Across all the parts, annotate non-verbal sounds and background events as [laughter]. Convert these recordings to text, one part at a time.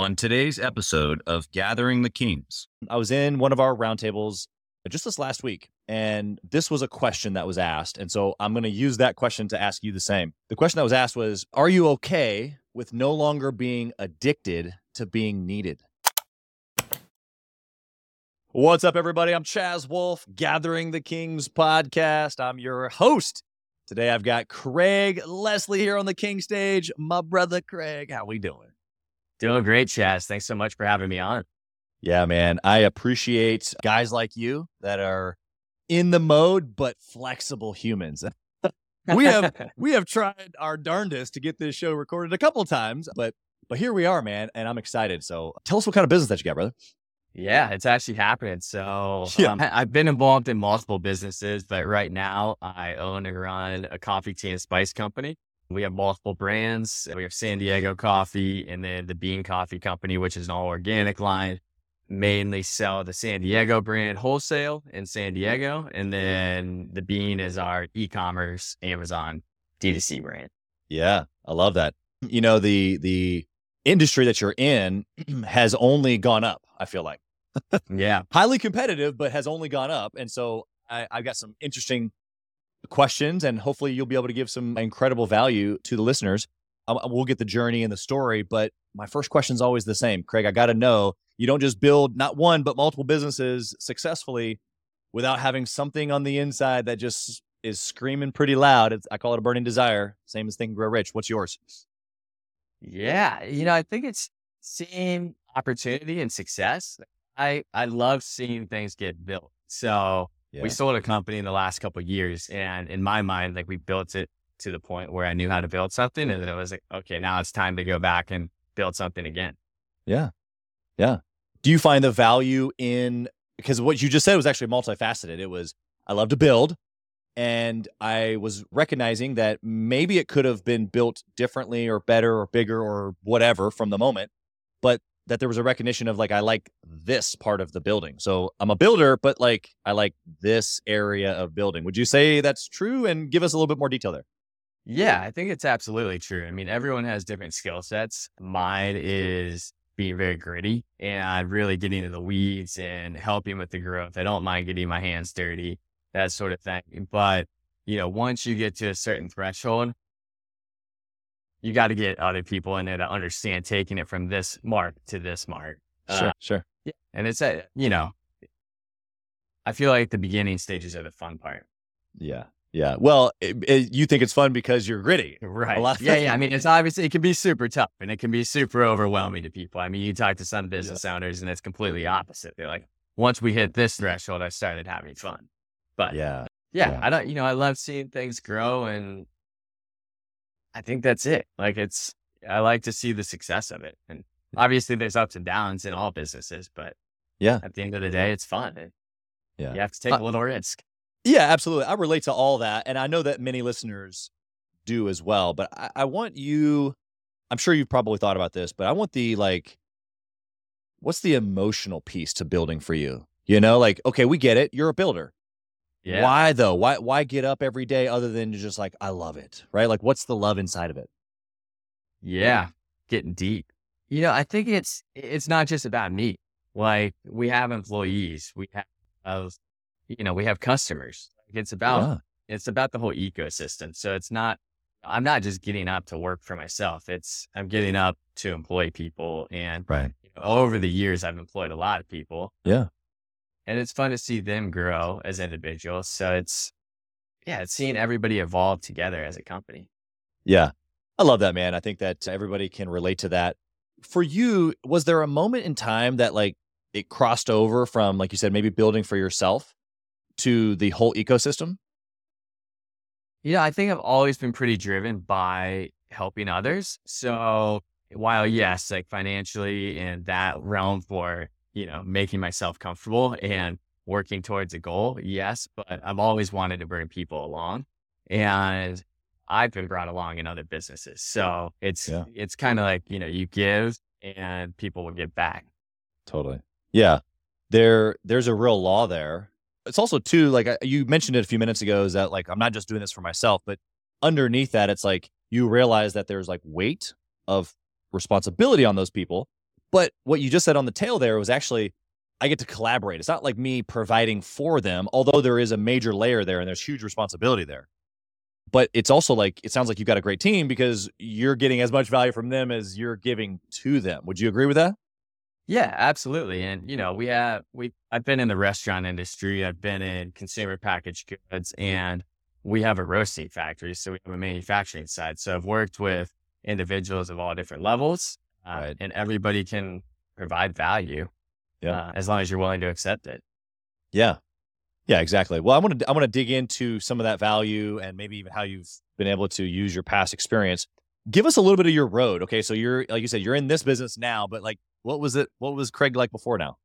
On today's episode of Gathering the Kings, I was in one of our roundtables just this last week, and this was a question that was asked. And so I'm going to use that question to ask you the same. The question that was asked was Are you okay with no longer being addicted to being needed? What's up, everybody? I'm Chaz Wolfe, Gathering the Kings podcast. I'm your host. Today I've got Craig Leslie here on the King stage. My brother Craig, how we doing? Doing great, Chaz. Thanks so much for having me on. Yeah, man. I appreciate guys like you that are in the mode but flexible humans. [laughs] we have [laughs] we have tried our darndest to get this show recorded a couple times, but but here we are, man, and I'm excited. So tell us what kind of business that you got, brother. Yeah, it's actually happening. So yeah. um, I've been involved in multiple businesses, but right now I own and run a coffee tea and spice company. We have multiple brands. We have San Diego Coffee and then the Bean Coffee Company, which is an all organic line. Mainly sell the San Diego brand wholesale in San Diego. And then the Bean is our e commerce Amazon D2C brand. Yeah, I love that. You know, the, the, industry that you're in [clears throat] has only gone up, I feel like. yeah. [laughs] Highly competitive, but has only gone up. And so I, I've got some interesting questions, and hopefully you'll be able to give some incredible value to the listeners. Um, uh, we'll get the journey and the story, but my first question is always the same. Craig, I got to know you don't just build not one, but multiple businesses successfully without having something on the inside that just is screaming pretty loud. It's, I call it a burning desire. Same as Think and Grow Rich. What's yours? Yeah. You know, I think it's seeing opportunity and success. I, I love seeing things get built. So yeah. We sold a company in the last couple years, and in my mind, like we built it to the point where I knew how to build something, and then it was like, okay, now it's time to go back and build something again. Yeah, yeah. Do you find the value in because what you just said was actually multifaceted? It was I love to build, and I was recognizing that maybe it could have been built differently or better or bigger or whatever from the moment, but that there was a recognition of like I like this part of the building. So I'm a builder, but like I like this area of building. Would you say that's true? And give us a little bit more detail there. Yeah, I think it's absolutely true. I mean, everyone has different skill sets. Mine is being very gritty and really getting into the weeds and helping with the growth. I don't mind getting my hands dirty, that sort of thing. But, you know, once you get to a certain threshold, you got to get other people in there to understand taking it from this mark to this mark. Sure, uh, sure. Yeah. And it's a, you know, I feel like the beginning stages are the fun part. Yeah. Yeah. Well, it, it, you think it's fun because you're gritty. Right. yeah. Yeah. I mean, it's [laughs] obviously, it can be super tough and it can be super overwhelming to people. I mean, you talk to some business yeah. owners and it's completely opposite. They're like, once we hit this threshold, I started having fun. But yeah. Yeah. yeah. I don't, you know, I love seeing things grow and I think that's it. Like it's, I like to see the success of it. And obviously there's ups and downs in all businesses, but yeah, at the end of the day, it's fun. yeah. You have to take uh, a little risk. Yeah, absolutely. I relate to all that. And I know that many listeners do as well, but I, I want you, I'm sure you've probably thought about this, but I want the like, what's the emotional piece to building for you? You know, like, okay, we get it. You're a builder. Yeah. Why though? Why why get up every day other than just like I love it, right? Like what's the love inside of it? Yeah, getting deep. You know, I think it's it's not just about me. Like we have employees, we have you know, we have customers. It's about yeah. it's about the whole ecosystem. So it's not I'm not just getting up to work for myself. It's I'm getting up to employ people and right. You know, over the years I've employed a lot of people. Yeah and it's fun to see them grow as individuals. So it's, yeah, it's seeing everybody evolve together as a company. Yeah. I love that, man. I think that everybody can relate to that. For you, was there a moment in time that like it crossed over from, like you said, maybe building for yourself to the whole ecosystem? Yeah, I think I've always been pretty driven by helping others. So while yes, like financially in that realm for you know, making myself comfortable and working towards a goal. Yes, but I've always wanted to bring people along and I've been brought along in other businesses. So it's, yeah. it's kind of like, you know, you give and people will get back. Totally. Yeah. There, there's a real law there. It's also too, like you mentioned it a few minutes ago is that like, I'm not just doing this for myself, but underneath that, it's like you realize that there's like weight of responsibility on those people But what you just said on the tail there was actually, I get to collaborate. It's not like me providing for them, although there is a major layer there and there's huge responsibility there. But it's also like, it sounds like you've got a great team because you're getting as much value from them as you're giving to them. Would you agree with that? Yeah, absolutely. And you know, we have we I've been in the restaurant industry, I've been in consumer packaged goods, and we have a roasting factory, so we have a manufacturing side. So I've worked with individuals of all different levels, uh, right. and everybody can provide value, yeah, uh, as long as you're willing to accept it. Yeah, yeah, exactly. Well, I want to I want to dig into some of that value and maybe even how you've been able to use your past experience. Give us a little bit of your road. Okay, so you're like you said, you're in this business now, but like, what was it? What was Craig like before now?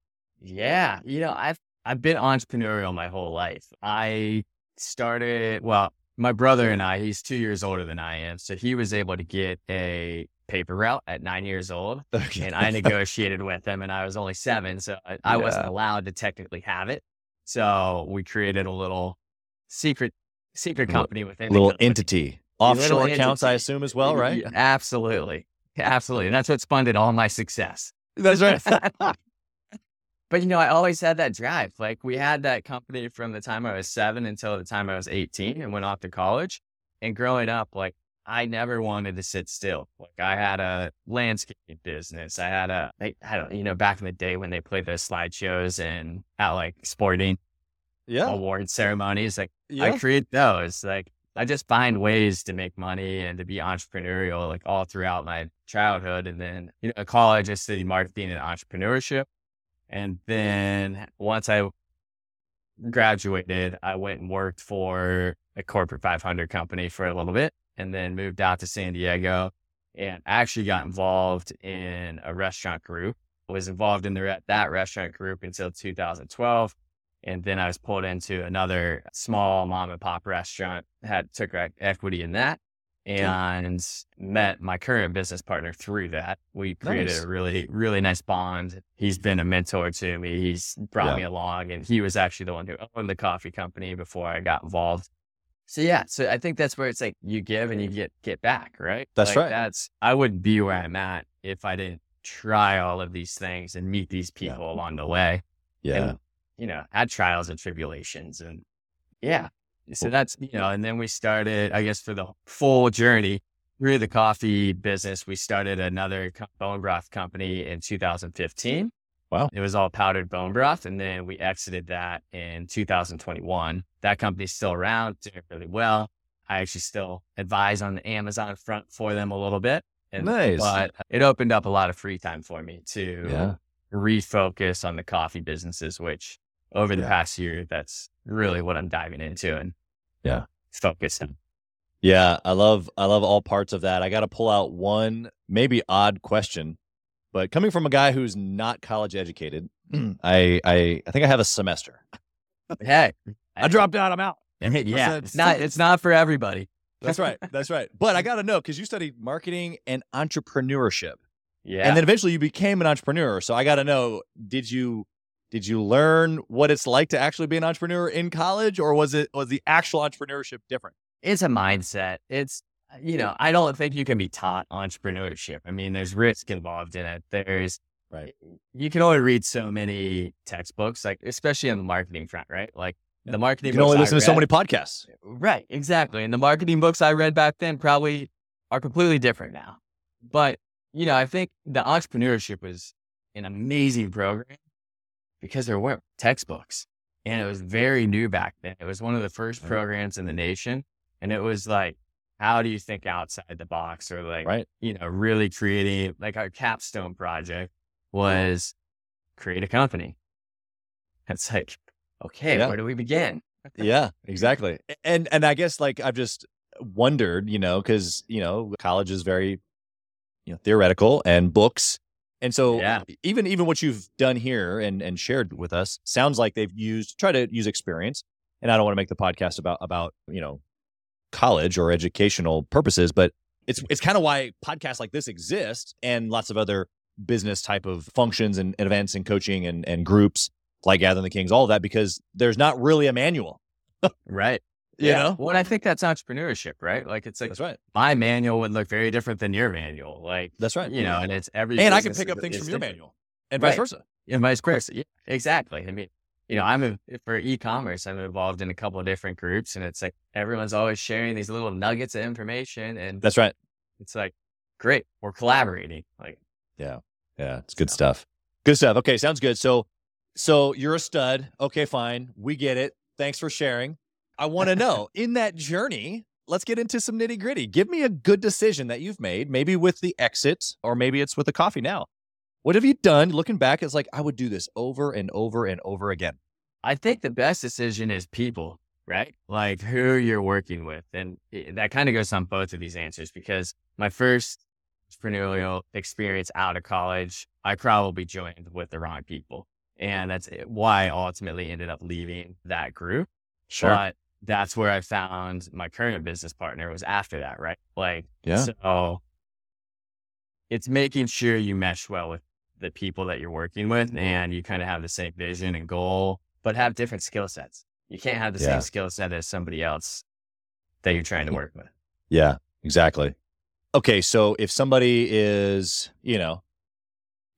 Yeah, you know, I've I've been entrepreneurial my whole life. I started well, my brother and I, he's two years older than I am. So he was able to get a paper route at nine years old. [laughs] Okay. And I negotiated with them, and I was only seven. So I, I wasn't allowed to technically have it. So we created a little secret, secret company within little entity, offshore little accounts, entity. I assume as well, right? Absolutely. Absolutely. And that's what funded all my success. That's right. [laughs] But you know, I always had that drive. Like we had that company from the time I was seven until the time I was 18 and went off to college. And growing up, like I never wanted to sit still. Like I had a landscaping business. I had a, I, I don't, you know, back in the day when they played those slideshows and at like sporting yeah. award ceremonies, like yeah. I create those. Like I just find ways to make money and to be entrepreneurial, like all throughout my childhood. And then, you know, college, I studied marketing and entrepreneurship. And then once I graduated, I went and worked for a corporate 500 company for a little bit and then moved out to San Diego and actually got involved in a restaurant group. Was involved in the, that restaurant group until 2012. And then I was pulled into another small mom and pop restaurant, had took equity in that and met my current business partner through that. We created nice. a really, really nice bond. He's been a mentor to me. He's brought yeah. me along, and he was actually the one who owned the coffee company before I got involved. So yeah, so I think that's where it's like you give and you get get back, right? That's like right. That's I wouldn't be where I'm at if I didn't try all of these things and meet these people yeah. along the way. Yeah. And, you know, had trials and tribulations and yeah, so that's, you know, and then we started, I guess, for the full journey through the coffee business, we started another bone broth company in 2015. Wow. It was all powdered bone broth. And then we exited that in 2021. That company's still around, doing really well. I actually still advise on the Amazon front for them a little bit. And, nice. But uh, it opened up a lot of free time for me to yeah. refocus on the coffee businesses, which over the yeah. past year, that's really what I'm diving into and yeah, focus on. Yeah, I love I love all parts of that. I got to pull out one maybe odd question, but coming from a guy who's not college educated, mm. I I I think I have a semester. Hey, I dropped out. I'm out. [laughs] yeah, it's not it's not for everybody. That's right. That's right. [laughs] But I got to know because you studied marketing and entrepreneurship. Yeah. And then eventually you became an entrepreneur. So I got to know, did you did you learn what it's like to actually be an entrepreneur in college or was it was the actual entrepreneurship different? It's a mindset. It's Uh, you know, I don't think you can be taught entrepreneurship. I mean, there's risk involved in it. There's right. You can only read so many textbooks, like especially on the marketing front, right? Like the marketing. You can only listen to so many podcasts. Uh, right. Exactly. And the marketing books I read back then probably are completely different now. But you know, I think the entrepreneurship was an amazing program because there weren't textbooks and it was very new back then. It was one of the first programs in the nation. And it was like, how do you think outside the box or like, right. you know, really creating like our capstone project was create a company. It's like, okay, yeah. where do we begin? yeah, [laughs] exactly. And, and I guess like I've just wondered, you know, cause, you know, college is very, you know, theoretical and books and so yeah. even even what you've done here and and shared with us sounds like they've used try to use experience. And I don't want to make the podcast about about, you know, college or educational purposes, but it's it's kind of why podcasts like this exist and lots of other business type of functions and, and events and coaching and, and groups like Gathering the Kings, all of that, because there's not really a manual. right. [laughs] You yeah. know? Well, and I think that's entrepreneurship, right? Like it's like That's right. my manual would look very different than your manual. Like, That's right. you know, and it's every and I can pick up things from your manual and vice Right. versa. And vice versa. Yeah, exactly. I mean, you know, I'm a, eh, for e-commerce, I'm involved in a couple of different groups and it's like everyone's always sharing these little nuggets of information and That's right. it's like, great, we're collaborating. Like, Yeah. Yeah. It's good So- stuff. Good stuff. Okay. Sounds good. So, so you're a stud. Okay. Fine. We get it. Thanks for sharing. I want to know [laughs] in that journey, let's get into some nitty gritty. Give me a good decision that you've made, maybe with the exit or maybe it's with the coffee now. What have you done? Looking back, it's like, I would do this over and over and over again. I think the best decision is people, right? Like who you're working with. And that kind of goes on both of these answers because my first entrepreneurial experience out of college, I probably joined with the wrong people. And that's eh, why I ultimately ended up leaving that group. Sure. But that's where I found my current business partner was after that, right? Like, Yeah. so it's making sure you mesh well with the people that you're working with and you kind of have the same vision and goal, but have different skill sets. You can't have the Yeah. same skill set as somebody else that you're trying to work with. Yeah, exactly. Okay, so if somebody is, you know,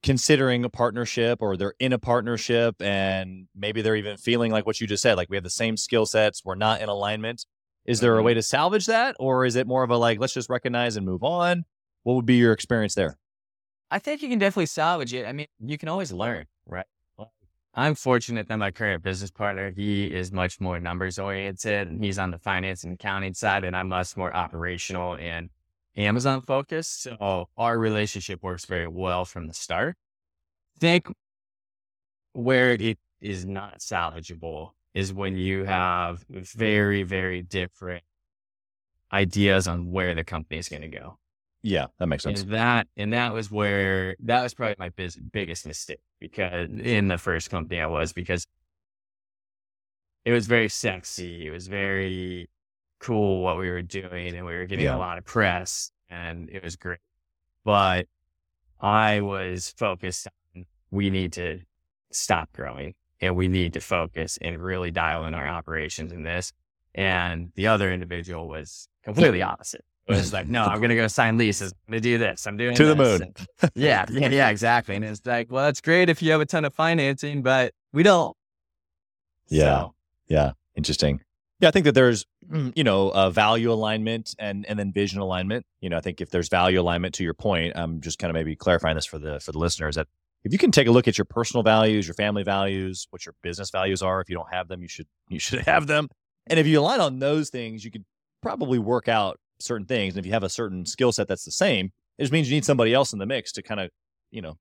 considering a partnership or they're in a partnership and maybe they're even feeling like what you just said, like we have the same skill sets, we're not in alignment, is there a Mhm. way to salvage that or is it more of a like let's just recognize and move on? What would be your experience there? I think you can definitely salvage it. I mean, you can always learn, right? I'm fortunate that my current business partner, he is much more numbers oriented and he's on the finance and accounting side and I'm much more operational and Amazon focused. So our relationship works very well from the start. Think where it is not salvageable is when you have very, very different ideas on where the company is going to go. Yeah, that makes sense. And that and that was where that was probably my biz, biggest mistake because in the first company I was because it was very sexy. It was very cool what we were doing and we were getting Yeah. a lot of press and it was great. But I was focused on we need to stop growing and we need to focus and really dial in our operations in this. And the other individual was completely opposite. Was like, no, I'm going to go sign leases. I'm going to do this. I'm doing To the moon. And- [laughs] yeah, yeah, yeah, exactly. And it's like, well, that's great if you have a ton of financing, but we don't. Yeah. So, Yeah, interesting. Yeah, I think that there's, mm, you know, uh, value alignment and and then vision alignment. You know, I think if there's value alignment, to your point, I'm just kind of maybe clarifying this for the for the listeners that if you can take a look at your personal values, your family values, what your business values are. If you don't have them, you should you should [laughs] have them. And if you align on those things, you could probably work out certain things. And if you have a certain skill set that's the same, it just means you need somebody else in the mix to kind of, you know,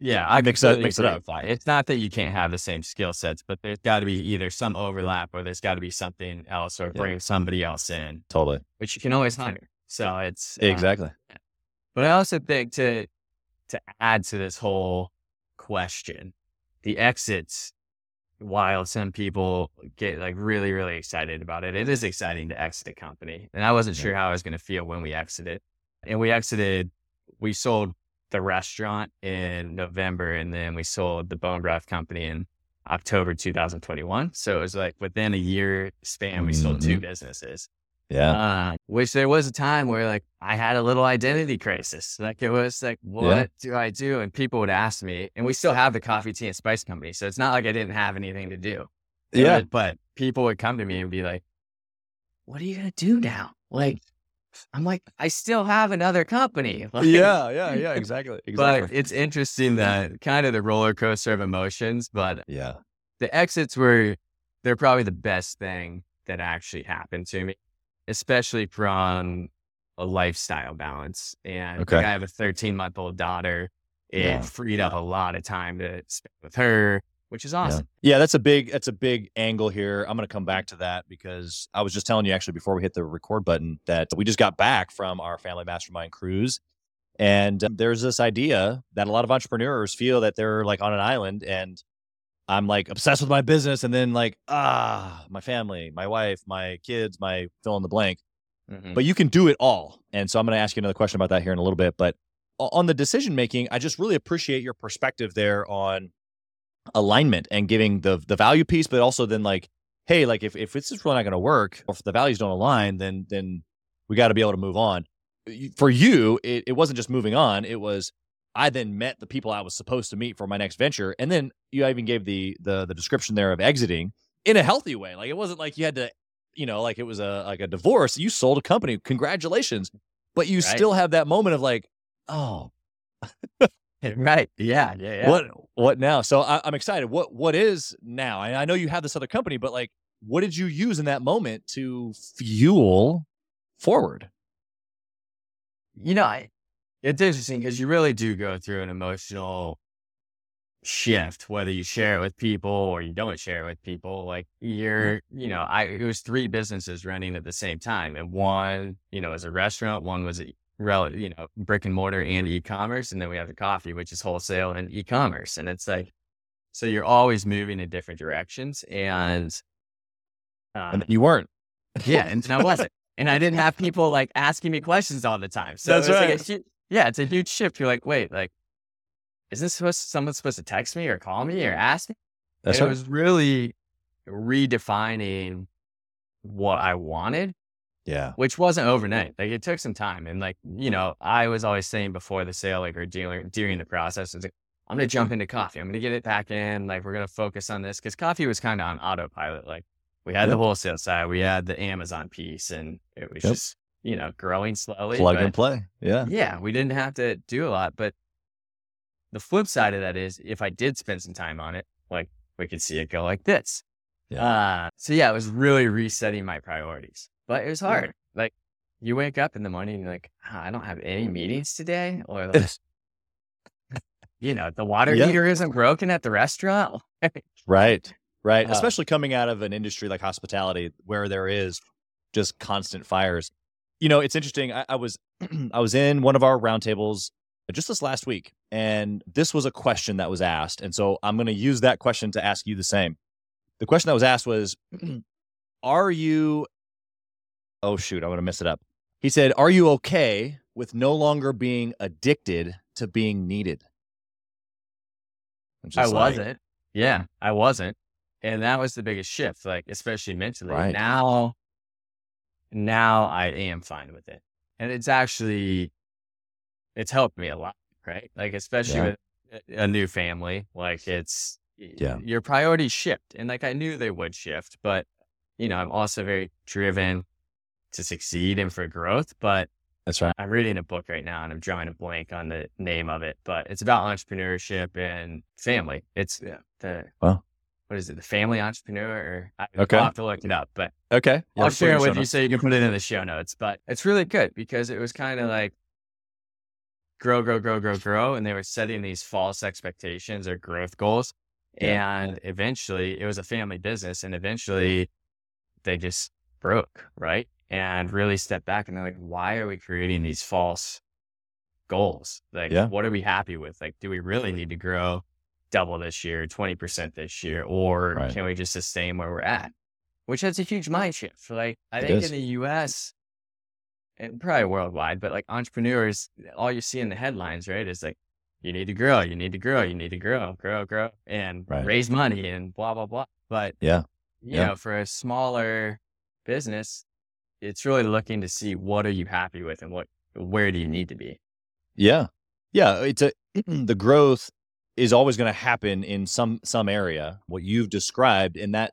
yeah, I Mix it- mix it up. It's not that you can't have the same skill sets, but there's got to be either some overlap or there's got to be something else or Yeah. bring somebody else in, totally which you can always hire. So it's uh, exactly. But I also think to to add to this whole question, the exits, while some people get like really, really excited about it, it is exciting to exit a company. And I wasn't sure how I was going to feel when we exited. And we exited, we sold the restaurant in November and then we sold the bone broth company in October 2021. So it was like within a year span, we sold two mm-hmm. businesses Yeah, uh, which there was a time where like I had a little identity crisis. Like it was like, what do I do? And people would ask me, and we still have the coffee, tea, and spice company. So it's not like I didn't have anything to do. Yeah, was- but people would come to me and be like, what are you going to do now? Like, I'm like, I still have another company. [laughs] Like, yeah, yeah, yeah. Exactly. [laughs] Exactly, But it's interesting that kind of the roller coaster of emotions, but yeah, the exits were they're probably the best thing that actually happened to me, especially from a lifestyle balance. And like, Okay. I have a 13 month old daughter. It Yeah. freed up a lot of time to spend with her, which is awesome. Yeah, that's a big that's a big angle here. I'm going to come back to that because I was just telling you actually before we hit the record button that we just got back from our family mastermind cruise and um, there's this idea that a lot of entrepreneurs feel that they're like on an island and I'm like obsessed with my business and then like ah, my family, my wife, my kids, my fill in the blank Mhm. but you can do it all. And so I'm going to ask you another question about that here in a little bit. But on the decision making, I just really appreciate your perspective there on alignment and giving the the value piece, but also then like hey, like if if this is really not going to work, or if the values don't align, then then we got to be able to move on. For you, it, it wasn't just moving on; it was I then met the people I was supposed to meet for my next venture, and then you even gave the the the description there of exiting in a healthy way. Like it wasn't like you had to, you know, like it was a like a divorce. You sold a company. Congratulations, but you Right. still have that moment of like, oh, [laughs] right. Yeah. Yeah. yeah. what what now? So I, I'm excited. What what is now? I, I know you have this other company, but like, what did you use in that moment to fuel forward? You know, I, it's interesting because you really do go through an emotional shift, whether you share it with people or you don't share it with people. Like you're, you know, I it was three businesses running at the same time, and one, you know, was a restaurant, one was a rel, you know, brick and mortar and e-commerce, and then we have the coffee, which is wholesale and e-commerce, and it's like, so you're always moving in different directions, and um, And you weren't. yeah, and I wasn't. And I didn't have [laughs] people like asking me questions all the time. So That's it's like a right. Yeah, it's a huge shift. You're like, wait, like, is this supposed someone supposed to text me or call me or mm. ask me? That's right. it was really redefining what I wanted, yeah. which wasn't overnight. Like it took some time. And like, you know, I was always saying before the sale, like or during during the process, like, I'm gonna jump mm-hmm. into coffee. I'm gonna get it back in. Like we're gonna focus on this because coffee was kind of on autopilot. Like we had the Yep. wholesale side, we had the Amazon piece, and it was Yep. just you know growing slowly. Plug and play. Yeah. yeah, we didn't have to do a lot. But the flip side of that is if I did spend some time on it, like we could see it go like this. Yeah. Uh, so yeah, it was really resetting my priorities, but it was hard. Like you wake up in the morning and you're like, "Ah, I don't have any meetings today, or like, [laughs] you know, the water Yeah. heater isn't broken at the restaurant. [laughs] Right. Right. Uh, Especially coming out of an industry like hospitality where there is just constant fires. You know, it's interesting. I, I was [clears throat] I was in one of our roundtables just this last week, and this was a question that was asked. And so I'm gonna use that question to ask you the same. The question that was asked was, [clears throat] Are you oh shoot, I'm gonna mess it up. He said, Are you okay with no longer being addicted to being needed? I like, wasn't. Yeah, I wasn't. And that was the biggest shift, like especially mentally. Right. Now now I am fine with it. And it's actually it's helped me a lot, right? Like especially Yeah. with a- new family, like it's Yeah. your priorities shift. And like I knew they would shift, but you know, I'm also very driven to succeed and for growth, but That's right. I'm reading a book right now and I'm drawing a blank on the name of it, but it's about entrepreneurship and family. It's yeah, the, Wow. What is it? The family entrepreneur or I, Okay. I'll have to look it up, but Okay. I'll share it with you so you can put it in the show notes, but it's really good because it was kind of like grow, grow, grow, grow, grow. And they were setting these false expectations or growth goals. And eventually it was a family business and eventually they just broke, right? And really stepped back and they're like, why are we creating these false goals? Like, Yeah. what are we happy with? Like, do we really need to grow double this year, 20% this year, or Right. can we just sustain where we're at? Which has a huge mind shift. Like, I It think is. in the US and probably worldwide, but like entrepreneurs, all you see in the headlines, right, is like, you need to grow, you need to grow, you need to grow, grow, grow, and Right. raise money and blah, blah, blah. But Yeah. you Yeah. know, for a smaller business, it's really looking to see what are you happy with and what where do you need to be. Yeah. Yeah. It's a [clears throat] the growth is always going to happen in some some area. What you've described in that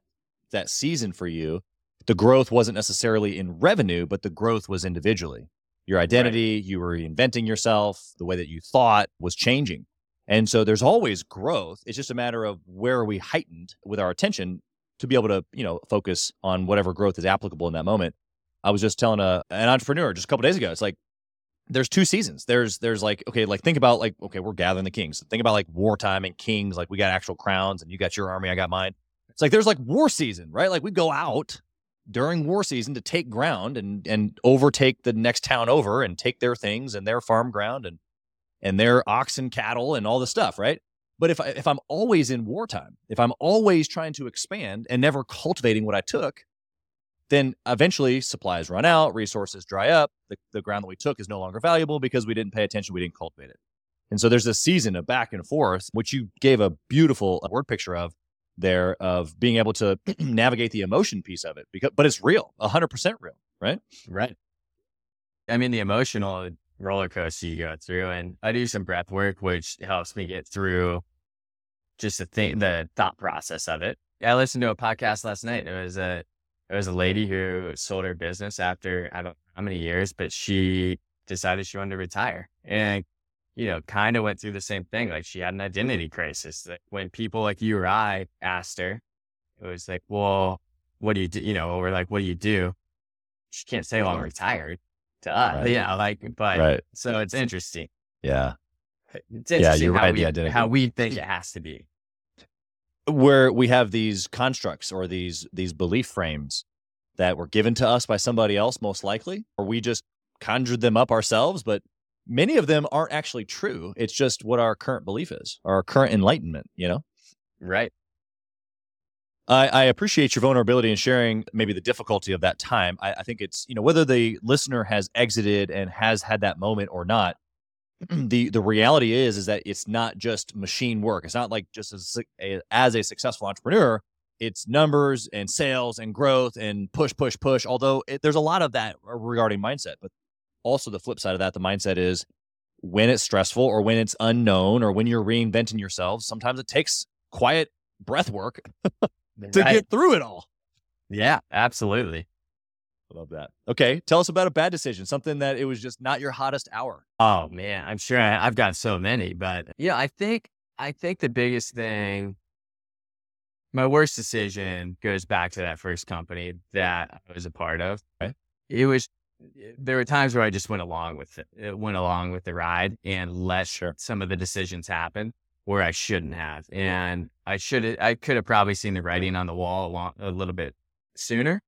that season for you, the growth wasn't necessarily in revenue, but the growth was individually. Your identity, you were reinventing yourself, the way that you thought was changing. And so there's always growth. It's just a matter of where are we heightened with our attention to be able to, you know, focus on whatever growth is applicable in that moment. I was just telling a an entrepreneur just a couple days ago. It's like there's two seasons. There's there's like okay, like think about like okay, we're gathering the kings. Think about like wartime and kings. Like we got actual crowns, and you got your army, I got mine. It's like there's like war season, right? Like we go out during war season to take ground and and overtake the next town over and take their things and their farm ground and and their oxen, cattle, and all the stuff, right? But if I, if I'm always in wartime, if I'm always trying to expand and never cultivating what I took, then eventually supplies run out, resources dry up, the, the ground that we took is no longer valuable because we didn't pay attention, we didn't cultivate it. And so there's this season of back and forth, which you gave a beautiful uh, word picture of there of being able to [clears throat] navigate the emotion piece of it because but it's real 100% real right? Right. I mean the emotional roller coaster you go through and i do some breath work which helps me get through just the thing the thought process of it. I listened to a podcast last night it was a it was a lady who sold her business after i don't know how many years but she decided she wanted to retire and you know, kind of went through the same thing. Like she had an identity crisis. Like when people like you or I asked her, it was like, well, what do you do? You know, we're like, what do you do? She can't say, well, I'm retired to us. Right. Yeah. Like, but right. so it's interesting. Yeah. It's interesting yeah, you're how, right, we, how we think it has to be. Where we have these constructs or these these belief frames that were given to us by somebody else, most likely, or we just conjured them up ourselves, but many of them aren't actually true. It's just what our current belief is, our current enlightenment, you know? Right. I, I appreciate your vulnerability and sharing maybe the difficulty of that time. I, I think it's, you know, whether the listener has exited and has had that moment or not, [clears throat] the the reality is is that it's not just machine work. It's not like just as a, as a successful entrepreneur, it's numbers and sales and growth and push push push. Although it, there's a lot of that regarding mindset, but also the flip side of that, the mindset is when it's stressful or when it's unknown or when you're reinventing yourself, sometimes it takes quiet breath work [laughs] to right. get through it all. Yeah, absolutely. I love that. Okay, tell us about a bad decision, something that it was just not your hottest hour. Oh man, I'm sure I, have got so many, but yeah, I think I think the biggest thing, my worst decision goes back to that first company that I was a part of. Okay. It was there were times where I just went along with it, went along with the ride and let sure. some of the decisions happen where I shouldn't have. And I should I could have probably seen the writing on the wall a, long, a little bit sooner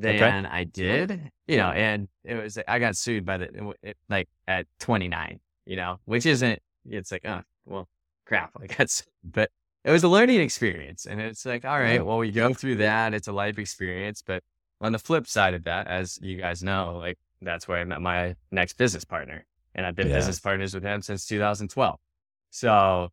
than okay. I did, you know, and it was, I got sued by the, it, like at 29, you know, which isn't, it's like, oh, well, crap. [laughs] Like that's, but it was a learning experience. And it's like, all right, well, we go through that. It's a life experience, but on the flip side of that, as you guys know, like that's where I met my next business partner. And I've been yeah. business partners with him since 2012. So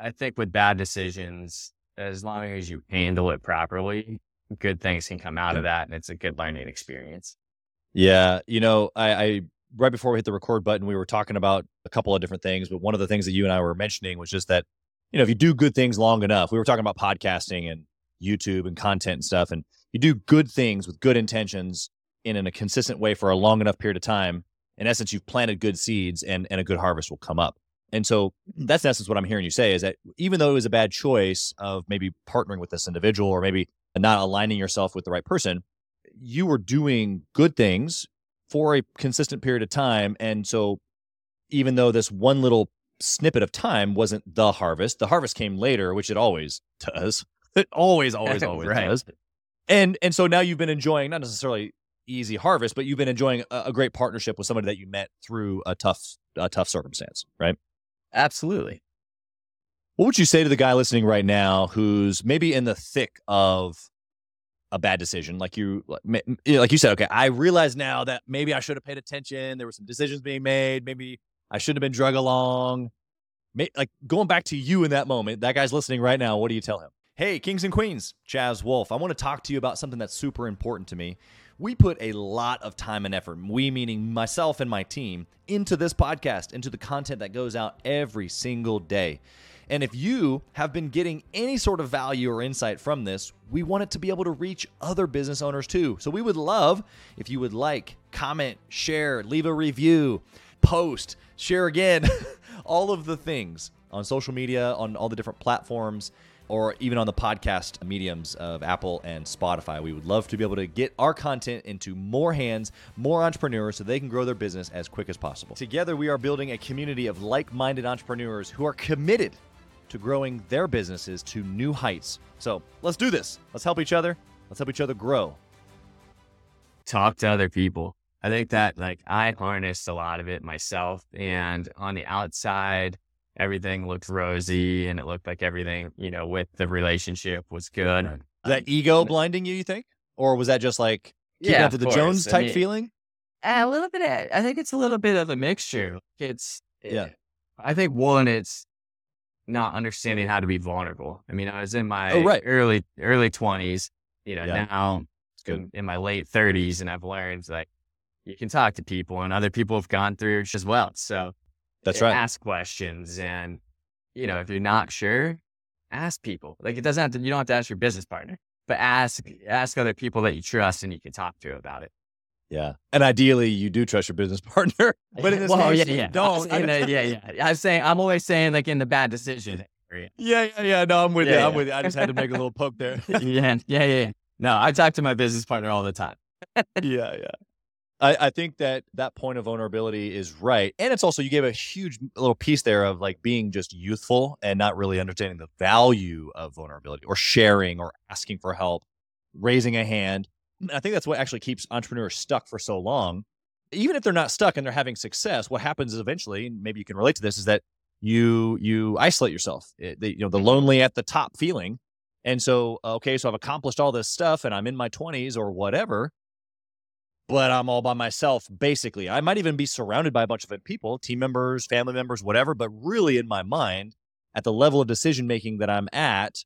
I think with bad decisions, as long as you handle it properly, good things can come out of that. And it's a good learning experience. Yeah. You know, I, I right before we hit the record button, we were talking about a couple of different things, but one of the things that you and I were mentioning was just that, you know, if you do good things long enough, we were talking about podcasting and YouTube and content and stuff. And you do good things with good intentions in, in a consistent way for a long enough period of time, in essence, you've planted good seeds and, and a good harvest will come up. And so mm. that's in essence what I'm hearing you say is that even though it was a bad choice of maybe partnering with this individual or maybe not aligning yourself with the right person, you were doing good things for a consistent period of time. And so even though this one little snippet of time wasn't the harvest, the harvest came later, which it always does. [laughs] It always, always, [laughs] always right. does. And and so now you've been enjoying not necessarily easy harvest, but you've been enjoying a, a great partnership with somebody that you met through a tough a tough circumstance, right? Absolutely. What would you say to the guy listening right now who's maybe in the thick of a bad decision like you like you said okay i realize now that maybe i should have paid attention there were some decisions being made maybe i shouldn't have been drug along like going back to you in that moment that guy's listening right now what do you tell him Hey, kings and queens, Chaz Wolfe. I want to talk to you about something that's super important to me. We put a lot of time and effort, we meaning myself and my team, into this podcast, into the content that goes out every single day. And if you have been getting any sort of value or insight from this, we want it to be able to reach other business owners too. So we would love if you would like, comment, share, leave a review, post, share again, [laughs] all of the things on social media, on all the different platforms or even on the podcast mediums of Apple and Spotify. We would love to be able to get our content into more hands, more entrepreneurs, so they can grow their business as quick as possible. Together, we are building a community of like minded entrepreneurs who are committed to growing their businesses to new heights. So let's do this. Let's help each other. Let's help each other grow. Talk to other people. I think that like I harnessed a lot of it myself and on the outside, everything looked rosy and it looked like everything, you know, with the relationship was good. Right. That ego blinding you, you think? Or was that just like keeping yeah, up to the course. Jones type I mean, feeling? Eh, a little bit. Of, I think it's a little bit of a mixture. It's, yeah. It, I think one, it's not understanding mm-hmm. how to be vulnerable. I mean, I was in oh, my Oh, right. early early twenties. You know, Yeah. now It's good. in, my late thirties, and I've learned like you can talk to people, and other people have gone through it as well. So That's right. Ask questions, and you know, if you're not sure, ask people. Like it doesn't have to. You don't have to ask your business partner, but ask ask other people that you trust and you can talk to about it. Yeah. And ideally, you do trust your business [laughs] partner. But in this well, case, yeah, yeah, don't. I'm saying that- yeah, yeah. [laughs] I'm saying I'm always saying like in the bad decision area. Yeah, yeah, yeah. No, I'm with Yeah, you. I'm with you. I just had to make a little poke there. [laughs] yeah, yeah, yeah, yeah. No, I talk to my business partner all the time. yeah, yeah. I, I think that that point of vulnerability is right. And it's also, you gave a huge little piece there of like being just youthful and not really understanding the value of vulnerability or sharing or asking for help, raising a hand. I think that's what actually keeps entrepreneurs stuck for so long. Even if they're not stuck and they're having success, what happens is eventually, and maybe you can relate to this, is that you you isolate yourself. It, the, you know, the mm-hmm. lonely at the top feeling. And so, okay, so I've accomplished all this stuff and I'm in my 20s or whatever but I'm all by myself, basically. I might even be surrounded by a bunch of people, team members, family members, whatever, but really in my mind, at the level of decision making that I'm at,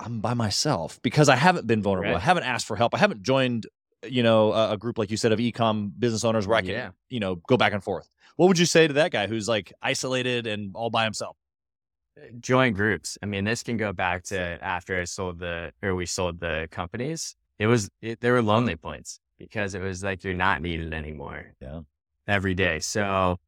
I'm by myself because I haven't been vulnerable. I haven't asked for help. I haven't joined, you know, a, a group like you said of ecom business owners where I can, Yeah. you know, go back and forth. What would you say to that guy who's like isolated and all by himself? Join groups. I mean, this can go back to after I sold the or we sold the companies. It was it, there were lonely points because it was like you're not needed anymore. Yeah. Every day. So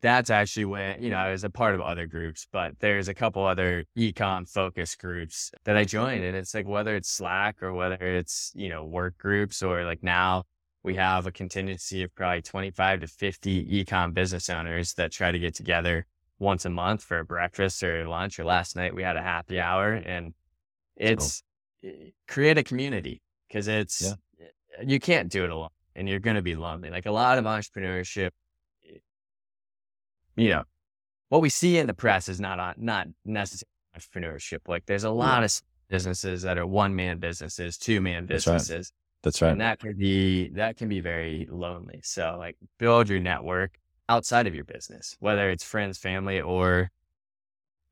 that's actually when, you know, I was a part of other groups, but there's a couple other ecom focus groups that I joined. And it's like whether it's Slack or whether it's, you know, work groups or like now we have a contingency of probably 25 to 50 ecom business owners that try to get together once a month for breakfast or lunch. Or last night we had a happy hour and it's eh, create a community because it's, eh, you can't do it alone and you're going to be lonely. Like a lot of entrepreneurship, you know, what we see in the press is not on, not necessarily entrepreneurship. Like there's a lot of businesses that are one man businesses, two man businesses. That's right. That's And that can be that can be very lonely. So like build your network outside of your business, whether it's friends, family, or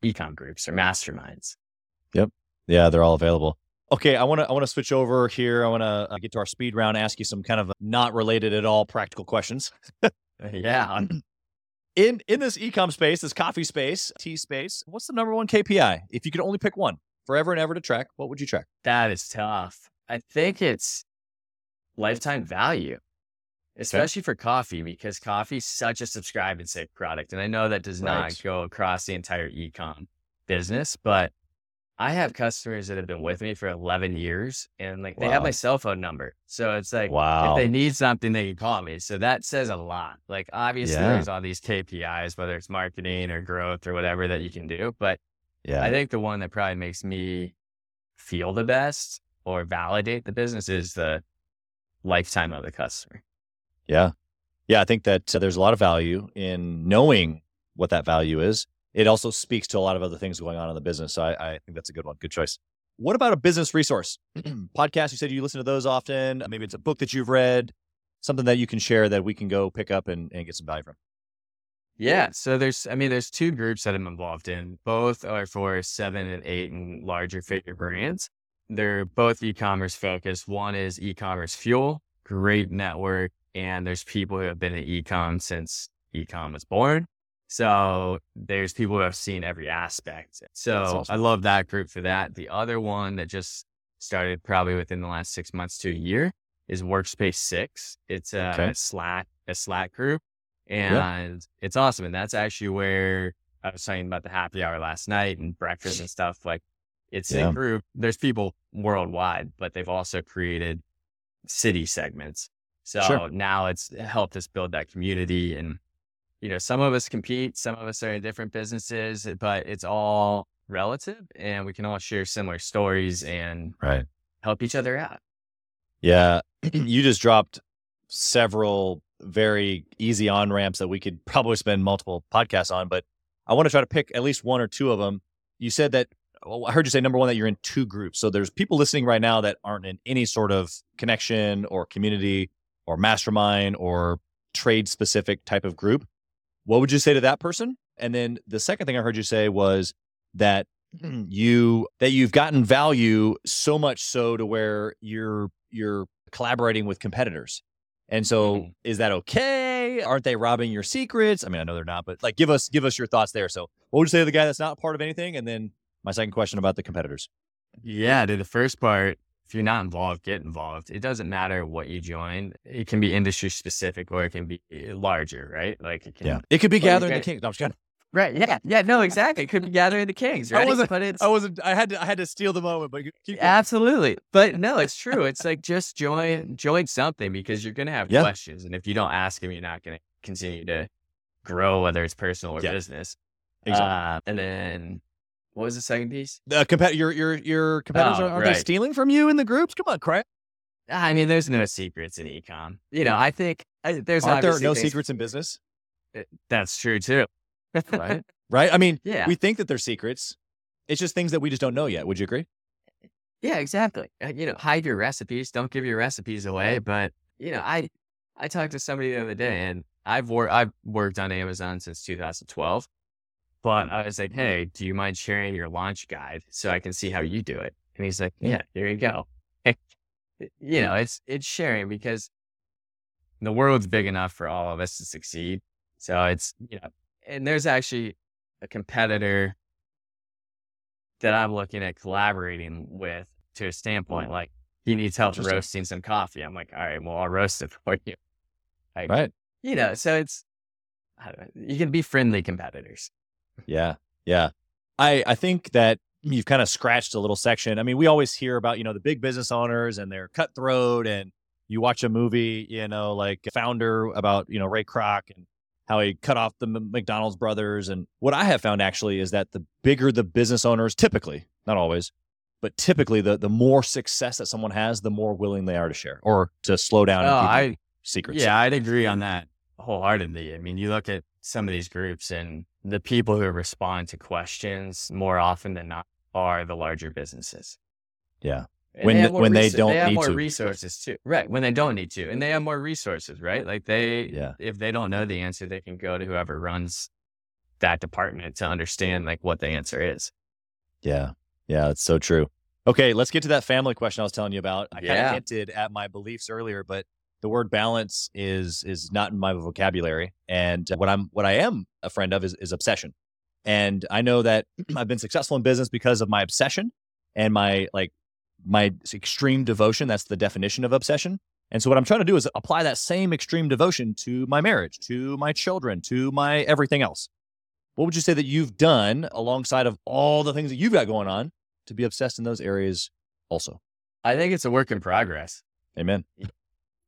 ecom groups or masterminds. Yep. Yeah, they're all available. Okay, I want to I want to switch over here. I want to uh, get to our speed round, ask you some kind of not related at all practical questions. [laughs] Yeah. In in this ecom space, this coffee space, tea space, what's the number one KPI? If you could only pick one forever and ever to track, what would you track? That is tough. I think it's lifetime value, especially for coffee, because coffee is such a subscribe and save product. And I know that does not go across the entire ecom business, but I have customers that have been with me for 11 years and like they have my cell phone number. So it's like, Wow. if they need something, they can call me. So that says a lot. Like obviously Yeah. there's all these KPIs, whether it's marketing or growth or whatever that you can do. But yeah. I think the one that probably makes me feel the best or validate the business is the lifetime of the customer. Yeah. Yeah. I think that uh, there's a lot of value in knowing what that value is. It also speaks to a lot of other things going on in the business. So I, I think that's a good one. Good choice. What about a business resource? [clears throat] Podcast, you said you listen to those often. Maybe it's a book that you've read, something that you can share that we can go pick up and, and get some value from. Yeah. So there's, I mean, there's two groups that I'm involved in. Both are for seven and eight and larger figure brands. They're both e-commerce focused. One is eCommerceFuel, great network. And there's people who have been in e-com since e-com was born. So there's people who have seen every aspect. So awesome. I love that group for that. The other one that just started probably within the last six months to a year is Workspace Six. It's a Okay. Slack, a Slack group. And it's awesome. And that's actually where I was talking about the happy hour last night and breakfast and stuff. Like it's Yeah. a group. There's people worldwide, but they've also created city segments. So Sure. now it's helped us build that community. And, you know, some of us compete, some of us are in different businesses, eh, but it's all relative and we can all share similar stories and Right. help each other out. Yeah. [clears throat] you just dropped several very easy on ramps that we could [laughs] probably spend multiple podcasts on, but I want to try to pick at least one or two of them. You said that, well, I heard you say number one, that you're in two groups. So there's people listening right now that aren't in any sort of connection or community or mastermind or trade specific type of group. What would you say to that person? And then the second thing I heard you say was that you that you've gotten value so much so to where you're you're collaborating with competitors. And so Mhm. is that okay? Aren't they robbing your secrets? I mean, I know they're not, but like give us give us your thoughts there. So what would you say to the guy that's not part of anything? And then my second question about the competitors. Yeah, to the first part, if you're not involved, get involved. It doesn't matter what you join. It can be industry specific or it can be eh, larger, right? Like it can It could be gathering the kings. No. Right. Yeah. Yeah. No, exactly. It could be gathering the kings, I right? wasn't- but it's I wasn't I had to I had to steal the moment, but absolutely. But no, it's true. It's like just join join something because you're gonna have Yeah. questions. And if you don't ask them, you're not gonna continue to grow, whether it's personal or Yeah. business. Exactly. Uh, and then what was the second piece? the compet your your your competitors Oh, aren't aren't they stealing from you in the groups? Come on, crap. I mean, there's no secrets in ecom. You know, I think I, there's Aren't there no things- secrets in business? That's true too. Right? right? I mean, [laughs] Yeah. we think that they're secrets. It's just things that we just don't know yet. Would you agree? Yeah, exactly. Uh, You know, hide your recipes. Don't give your recipes away. But you know, I I talked to somebody the other day, and I've worked I've worked on Amazon since 2012. But mm. I was like, hey, do you mind sharing your launch guide so I can see how you do it? And he's like, yeah, here you go. [laughs] you know, it's it's sharing because the world's big enough for all of us to succeed. So it's you know, and there's actually a competitor that I'm looking at collaborating with to a standpoint mm. like he needs help roasting some coffee. I'm like, all right, well, I'll roast it [laughs] for you. Like, Right. You know, so it's I don't know, you can be friendly competitors. Yeah. Yeah. I I think that you've kind of scratched a little section. I mean, we always hear about, you know, the big business owners and they're cutthroat and you watch a movie, you know, like Founder about, you know, Ray Kroc and how he cut off the McDonald's brothers. And what I have found actually is that the bigger the business owners, typically, not always, but typically the the more success that someone has, the more willing they are to share or to slow down and Oh, I secrets. Yeah, I'd agree on that wholeheartedly. I mean, you look at some of these groups and the people who respond to questions more often than not are the larger businesses. Yeah. And When they the- have more when they don't they have need more to. resources too. Right. When they don't need to. And they have more resources, right? Like they Yeah. if they don't know the answer, they can go to whoever runs that department to understand like what the answer is. Yeah. Yeah, that's so true. Okay, let's get to that family question I was telling you about. I kind of hinted at my beliefs earlier, but the word balance is is not in my vocabulary. And what I'm what I am a friend of is, is obsession. And I know that [clears throat] I've been successful in business because of my obsession and my like my extreme devotion. That's the definition of obsession. And so what I'm trying to do is apply that same extreme devotion to my marriage, to my children, to my everything else. What would you say that you've done alongside of all the things that you've got going on to be obsessed in those areas also? I think it's a work in progress. Amen.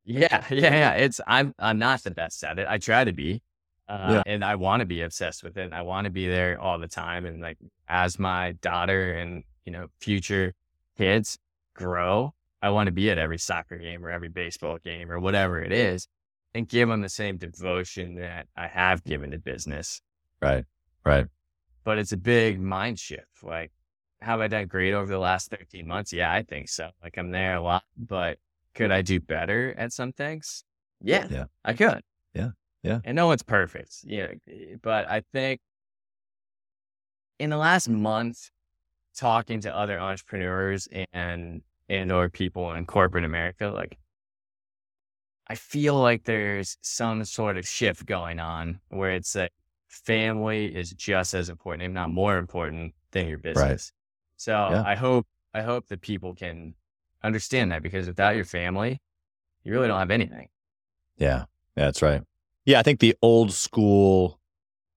Yeah, [laughs] yeah, yeah. It's I'm I'm not the best at it. I try to be, uh, Yeah. and I want to be obsessed with it. I want to be there all the time. And like as my daughter and you know future kids grow, I want to be at every soccer game or every baseball game or whatever it is, and give them the same devotion that I have given to business. Right. Right. But it's a big mind shift. Like, have I done great over the last 13 months? Yeah, I think so. Like I'm there a lot, but could I do better at some things? Yeah, Yeah. I could. Yeah, yeah. And no one's perfect. Yeah. But I think in the last month, talking to other entrepreneurs and and or people in corporate America, like I feel like there's some sort of shift going on where it's like family is just as important, if not more important than your business. So Yeah. I hope I hope that people can understand that because without your family, you really don't have anything. Yeah. Yeah, that's right. Yeah, I think the old school,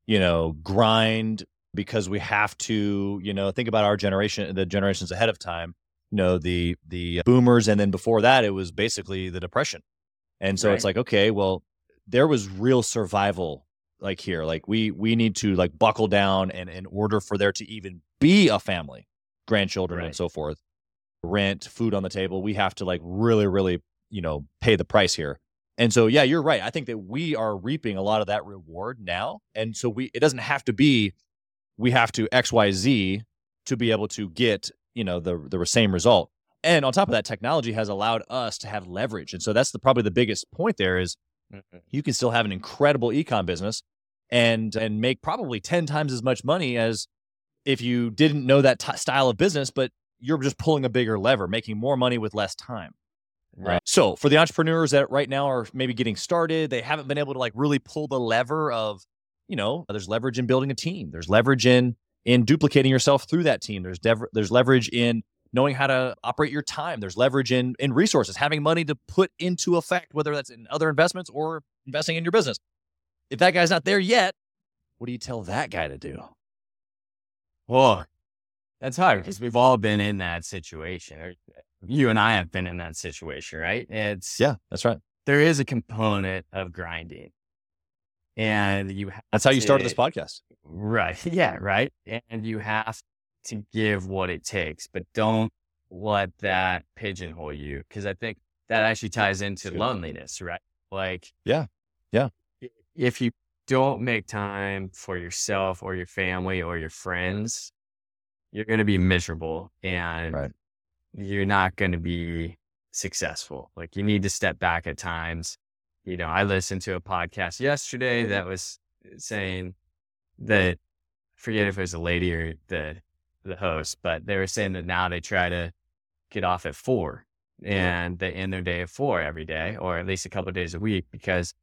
you know, grind because we have to, you know, think about our generation, the generations ahead of time, you know, the the boomers and then before that it was basically the depression. And so it's like, okay, well, there was real survival like here. Like we we need to like buckle down and in order for there to even be a family, grandchildren and so forth, rent, food on the table, we have to like really really, you know, pay the price here. And so, yeah, you're right. I think that we are reaping a lot of that reward now. And so we, it doesn't have to be, we have to X, Y, Z to be able to get, you know, the, the same result. And on top of that, technology has allowed us to have leverage. And so that's the, probably the biggest point there is Mhm. you can still have an incredible ecom business and and make probably 10 times as much money as if you didn't know that t- style of business, but you're just pulling a bigger lever, making more money with less time. Right. So for the entrepreneurs that right now are maybe getting started, they haven't been able to like really pull the lever of, you know, there's leverage in building a team. There's leverage in in duplicating yourself through that team. There's dev- there's leverage in knowing how to operate your time. There's leverage in in resources, having money to put into effect, whether that's in other investments or investing in your business. If that guy's not there yet, what do you tell that guy to do? Well, that's hard because we've all been in that situation. You and I have been in that situation, right? It's Yeah, that's right. there is a component of grinding, and you have That's how you started this podcast. Right. [laughs] Yeah. Right. And you have to give what it takes, but don't let that pigeonhole you. Cause I think that actually ties into loneliness, right? Like, Yeah. Yeah. If you don't make time for yourself or your family or your friends, you're going to be miserable and Right. you're not going to be successful. Like, you need to step back at times. You know, I listened to a podcast yesterday that was saying, that forget if it was a lady or the the host, but they were saying that now they try to get off at four and they end their day at four every day, or at least a couple of days a week, because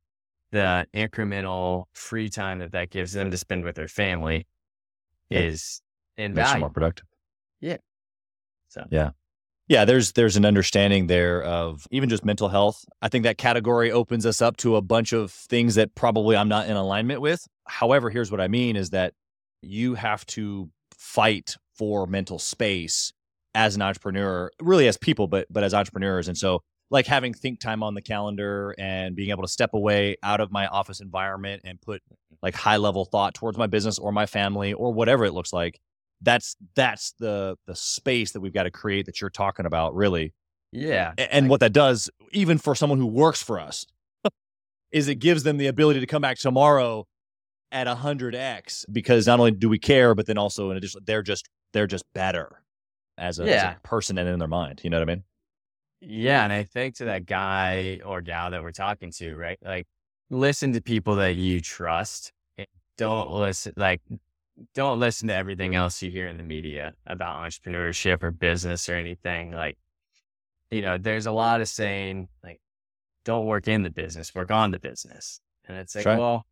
the incremental free time that that gives them to spend with their family Yeah. Is Makes you invaluable. more productive. Yeah. So Yeah. Yeah, there's there's an understanding there of even just mental health. I think that category opens us up to a bunch of things that probably I'm not in alignment with. However, here's what I mean is that you have to fight for mental space as an entrepreneur, really as people, but but as entrepreneurs. And so like having think time on the calendar and being able to step away out of my office environment and put like high level thought towards my business or my family or whatever it looks like that's that's the the space that we've got to create that you're talking about really yeah, A- and what that does even for someone who works for us [laughs] is it gives them the ability to come back tomorrow at 100x because not only do we care but then also in addition they're just they're just better as a, as a person and in their mind you know what i mean Yeah, and I think to that guy or gal that we're talking to, right? Like, listen to people that you trust. And don't listen, like, don't listen to everything mm-hmm. else you hear in the media about entrepreneurship or business or anything. Like, you know, there's a lot of saying like, don't work in the business, work on the business, and it's like, right. well,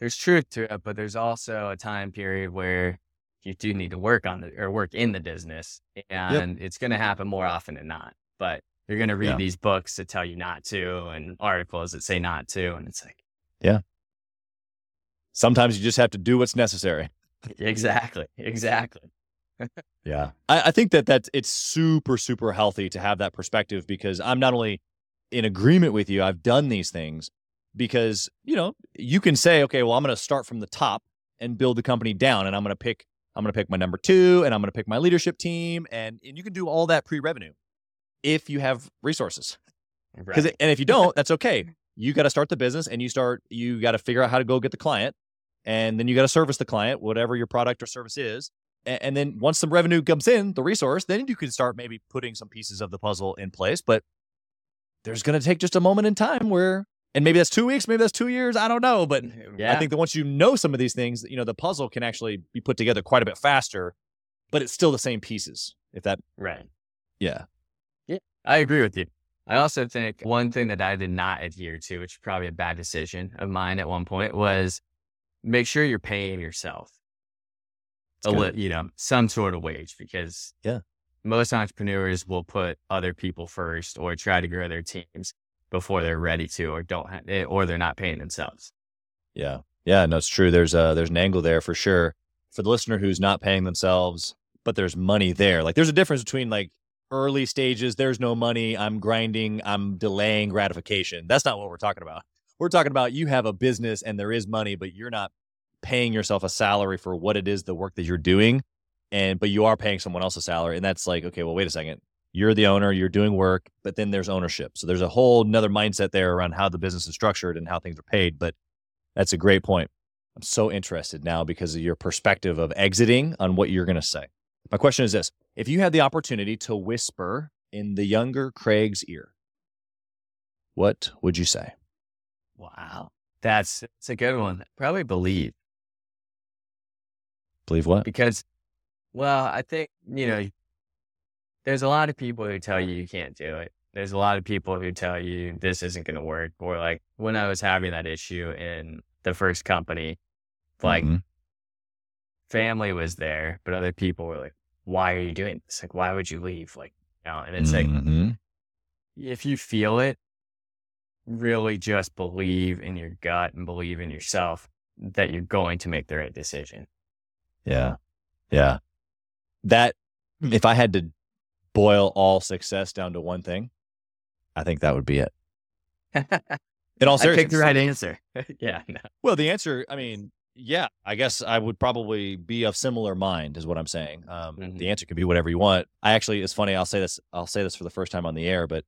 there's truth to it, but there's also a time period where you do need to work on the or work in the business, and it's going to happen more often than not. But you're going to read Yeah. these books that tell you not to, and articles that say not to, and it's like, Yeah. sometimes you just have to do what's necessary [laughs] exactly, exactly. Yeah. I, I think that that's it's super, super healthy to have that perspective because I'm not only in agreement with you, I've done these things because, you know, you can say, okay, well, I'm gonna start from the top and build the company down and I'm gonna pick I'm gonna pick my number two and I'm gonna pick my leadership team and, and you can do all that pre-revenue if you have resources. Right. and if you don't, that's okay. You got to start the business and you start you got to figure out how to go get the client and then you got to service the client, whatever your product or service is. And then once some revenue comes in, the resource, then you can start maybe putting some pieces of the puzzle in place. But there's going to take just a moment in time where, and maybe that's two weeks, maybe that's two years. I don't know. But mm, yeah, I think that once you know some of these things, you know, the puzzle can actually be put together quite a bit faster, but it's still the same pieces. If that, right. yeah. I agree with you. I also think one thing that I did not adhere to, which is probably a bad decision of mine at one point, was make sure you're paying yourself a li- you know some sort of wage because Yeah. most entrepreneurs will put other people first or try to grow their teams before they're ready to or don't ha- eh, or they're not paying themselves. Yeah. Yeah, no, it's true. There's a there's an angle there for sure. For the listener who's not paying themselves, but there's money there. Like there's a difference between like early stages, there's no money, I'm grinding, I'm delaying gratification. That's not what we're talking about. We're talking about you have a business and there is money, but you're not paying yourself a salary for what it is the work that you're doing. And but you are paying someone else a salary. And that's like, okay, well, wait a second. You're the owner, you're doing work, but then there's ownership. So there's a whole nother mindset there around how the business is structured and how things are paid. But that's a great point. I'm so interested now because of your perspective of exiting on what you're going to say. My question is this If you had the opportunity to whisper in the younger Craig's ear, what would you say? Wow. That's it's a good one. Probably believe Believe what? because, well, I think you know, there's a lot of people who tell you you can't do it. There's a lot of people who tell you this isn't going to work. Or like when I was having that issue in the first company, like Mhm. family was there, but other people were like, "Why are you doing this? Like, why would you leave?" Like, you know, and it's like Mhm. if you feel it, really just believe in your gut and believe in yourself that you're going to make the right decision. Yeah. Yeah. That, if I had to boil all success down to one thing, I think that would be it. [laughs] In all I picked the right answer. [laughs] yeah. No. Well, the answer, I mean, yeah, I guess I would probably be of similar mind, is what I'm saying. Um, Mhm. The answer could be whatever you want. I actually, it's funny. I'll say this. I'll say this for the first time on the air, but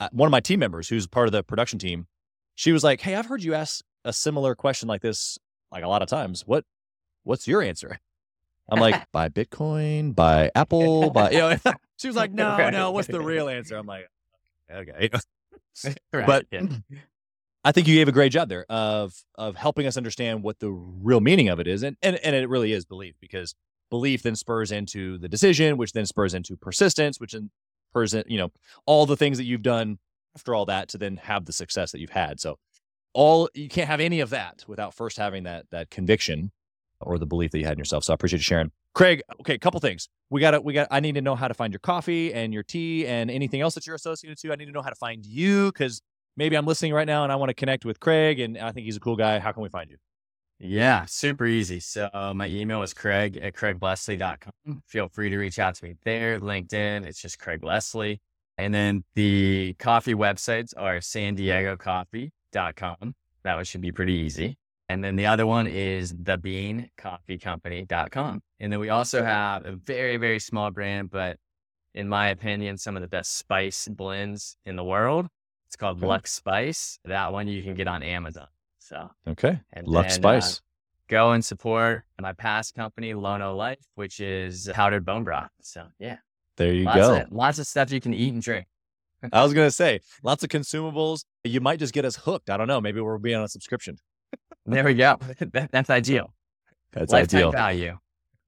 uh, one of my team members, who's part of the production team, she was like, "Hey, I've heard you ask a similar question like this, like a lot of times. What, what's your answer?" I'm like, [laughs] "Buy Bitcoin, buy Apple, buy." You know, [laughs] she was like, "No, Right. no. What's the real answer?" I'm like, "Okay." [laughs] Right, But yeah. I think you gave a great job there of of helping us understand what the real meaning of it is, and and and it really is belief because belief then spurs into the decision, which then spurs into persistence, which then you know all the things that you've done after all that to then have the success that you've had. So all you can't have any of that without first having that that conviction or the belief that you had in yourself. So I appreciate you sharing, Craig. Okay, a couple things. We got to we got. I need to know how to find your coffee and your tea and anything else that you're associated to. I need to know how to find you because maybe I'm listening right now and I want to connect with Craig and I think he's a cool guy. How can we find you? Yeah, super easy. So uh, my email is craig at craigleslie.com. Feel free to reach out to me there. LinkedIn, it's just Craig Leslie. And then the coffee websites are san diego coffee.com. That one should be pretty easy. And then the other one is thebeancoffeecompany.com. And then we also have a very, very small brand, but in my opinion, some of the best spice blends in the world. It's called Okay. Lux Spice. That one you can get on Amazon. So Okay. and Luck then, uh, Spice. go and support my past company, Lono Life, which is powdered bone broth. So yeah, there you lots go. of lots of stuff you can eat and drink. [laughs] I was gonna say lots of consumables. You might just get us hooked. I don't know. Maybe we'll be on a subscription. There we go. [laughs] That- that's ideal. That's Lifetime ideal. value.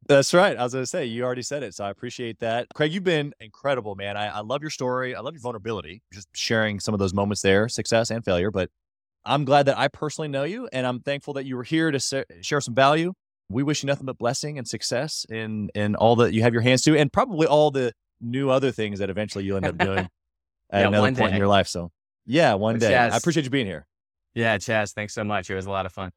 That's right. I was going to say, you already said it. So I appreciate that. Craig, you've been incredible, man. I, I love your story. I love your vulnerability, just sharing some of those moments there, success and failure. But I'm glad that I personally know you and I'm thankful that you were here to sa- share some value. We wish you nothing but blessing and success in, in all that you have your hands to and probably all the new other things that eventually you'll end up doing [laughs] at Yeah, another one point in your life. So, yeah, one Well, day. I appreciate you being here. Yeah, Chaz, thanks so much. It was a lot of fun.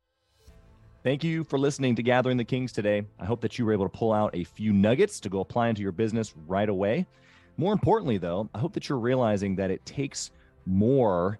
Thank you for listening to Gathering the Kings today. I hope that you were able to pull out a few nuggets to go apply into your business right away. More importantly, though, I hope that you're realizing that it takes more